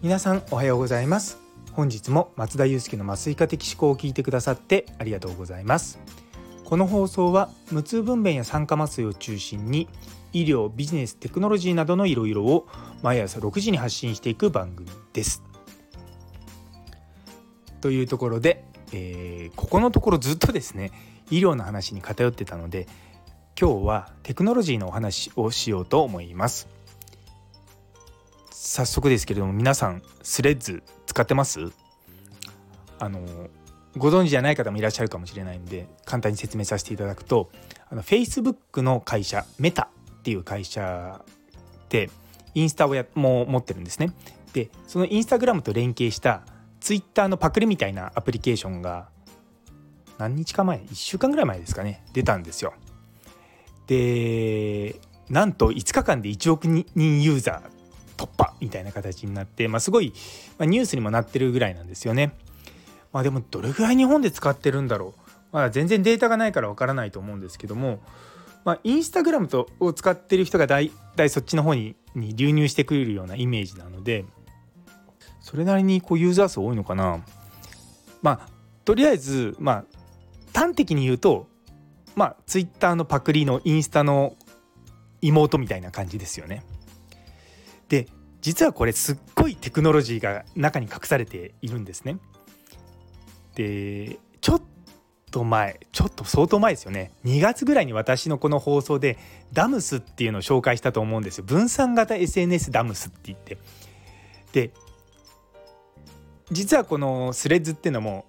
皆さんおはようございます。本日も松田祐介の麻酔科的思考を聞いてくださってありがとうございます。この放送は無痛分娩や酸化麻酔を中心に医療ビジネステクノロジーなどのいろいろを毎朝6時に発信していく番組です。というところで、えー、ここのところずっとですね医療の話に偏ってたので今日はテクノロジーのお話をしようと思います。早速ですけれども皆さんスレッズ使ってます？あのご存知じゃない方もいらっしゃるかもしれないんで簡単に説明させていただくとあの Facebook の会社メタっていう会社でインスタをやも持ってるんですね。でそのインスタグラムと連携したツイッターのパクリみたいなアプリケーションが何日か前1週間ぐらい前ですかね出たんですよ。でなんと5日間で1億人ユーザーみたいな形になって、まあ、すごい、まあ、ニュースにもなってるぐらいなんですよね。まあ、でもどれぐらい日本で使ってるんだろう、まあ、全然データがないからわからないと思うんですけども、まあ、インスタグラムを使ってる人が大体そっちの方にに流入してくるようなイメージなのでそれなりにこうユーザー数多いのかな。まあとりあえずまあ端的に言うとまあツイッターのパクリのインスタの妹みたいな感じですよね。で実はこれすっごいテクノロジーが中に隠されているんですね。でちょっと前ちょっと相当前ですよね。2月ぐらいに私のこの放送でダムスっていうのを紹介したと思うんですよ。分散型 SNS ダムスって言って。で実はこのスレッズっていうのも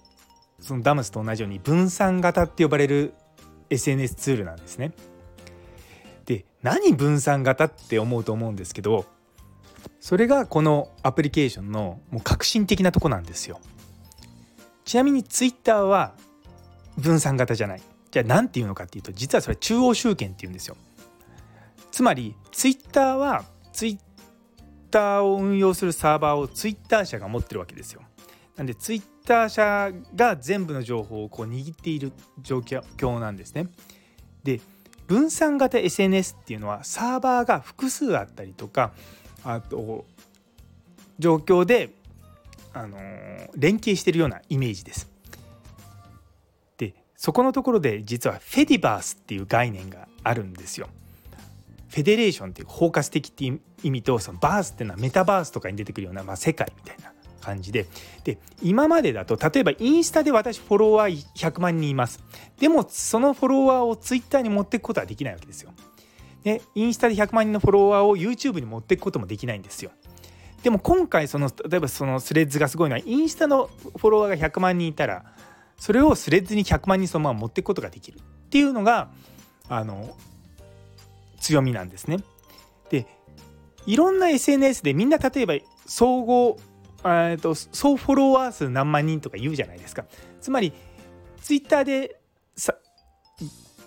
そのダムスと同じように分散型って呼ばれる SNS ツールなんですね。で何分散型って思うと思うんですけどそれがこのアプリケーションのもう革新的なとこなんですよ。ちなみにツイッターは分散型じゃない。じゃあ何て言うのかっていうと実はそれ中央集権っていうんですよ。つまりツイッターはツイッターを運用するサーバーをツイッター社が持ってるわけですよ。なんでツイッター社が全部の情報をこう握っている状況なんですね。で分散型 SNS っていうのはサーバーが複数あったりとかあと状況で、あの連携してるようなイメージです。でそこのところで実はフェディバースっていう概念があるんですよ。フェデレーションっていう包括的っていう意味とそのバースっていうのはメタバースとかに出てくるような、まあ、世界みたいな感じでで今までだと例えばインスタで私フォロワー100万人いますでもそのフォロワーをツイッターに持っていくことはできないわけですよ。でインスタで100万人のフォロワーを YouTube に持っていくこともできないんですよ。でも今回その例えばそのスレッズがすごいのはインスタのフォロワーが100万人いたらそれをスレッズに100万人そのまま持っていくことができるっていうのがあの強みなんですね。でいろんな SNS でみんな例えば総合えと総フォロワー数何万人とか言うじゃないですか。つまりツイッターで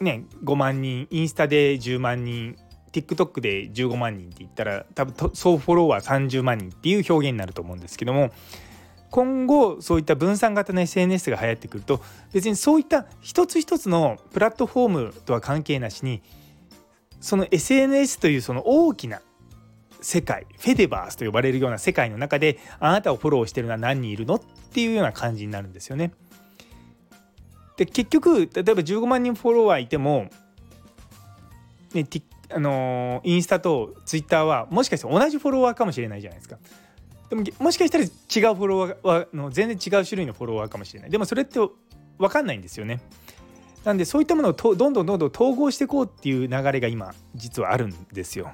ね5万人インスタで10万人 TikTok で15万人って言ったら多分総フォロワー30万人っていう表現になると思うんですけども今後そういった分散型の SNS が流行ってくると別にそういった一つ一つのプラットフォームとは関係なしにその SNS というその大きな世界フェデバースと呼ばれるような世界の中であなたをフォローしてるのは何人いるのっていうような感じになるんですよね。で結局例えば15万人フォロワーいても、ね、あのインスタとツイッターはもしかして同じフォロワーかもしれないじゃないですか。でももしかしたら違うフォロワーはの全然違う種類のフォロワーかもしれない。でもそれって分かんないんですよね。なんでそういったものをどんどんどんどん統合していこうっていう流れが今実はあるんですよ。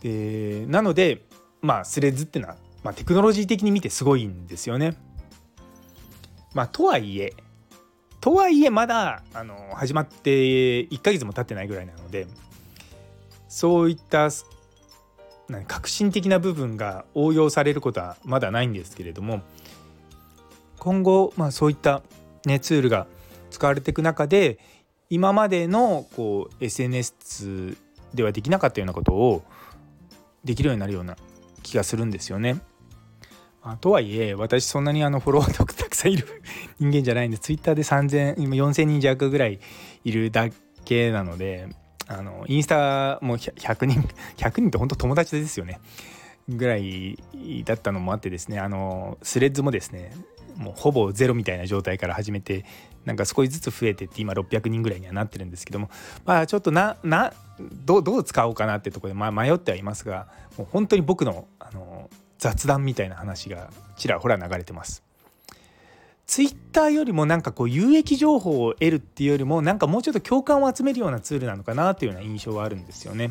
でなのでまあスレッズっていうのは、まあ、テクノロジー的に見てすごいんですよね。まあ、とはいえとはいえまだあの始まって1ヶ月も経ってないぐらいなのでそういった革新的な部分が応用されることはまだないんですけれども今後、まあ、そういった、ね、ツールが使われていく中で今までのこう SNS ではできなかったようなことをできるようになるような気がするんですよね。まあ、とはいえ私そんなにあのフォロワーたくさんいる 人間じゃないんでツイッターで3000今4000人弱ぐらいいるだけなのであのインスタも100人100人って本当友達ですよね。ぐらいだったのもあってですねあのスレッズもですねもうほぼゼロみたいな状態から始めてなんか少しずつ増えてって今600人ぐらいにはなってるんですけどもまあちょっとななどうどう使おうかなってとこで、まあ、迷ってはいますがもう本当に僕のあの雑談みたいな話がちらほら流れてます。ツイッターよりもなんかこう有益情報を得るっていうよりもなんかもうちょっと共感を集めるようなツールなのかなというような印象はあるんですよね。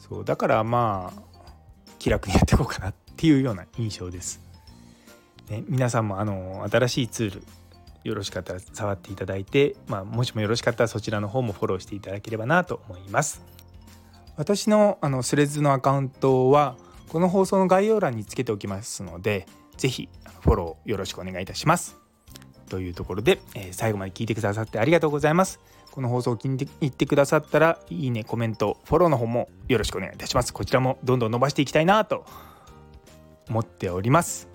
そうだからまあ気楽にやっていこうかなっていうような印象です。ね、皆さんもあの新しいツールよろしかったら触っていただいて、まあ、もしもよろしかったらそちらの方もフォローしていただければなと思います。私のあのスレッズのアカウントはこの放送の概要欄につけておきますので是非フォローよろしくお願いいたします。というところで、えー、最後まで聞いてくださってありがとうございます。この放送を気に入ってくださったらいいねコメントフォローの方もよろしくお願いいたします。こちらもどんどん伸ばしていきたいなと思っております。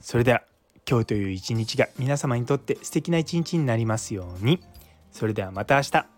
それでは今日という一日が皆様にとって素敵な一日になりますように。それではまた明日。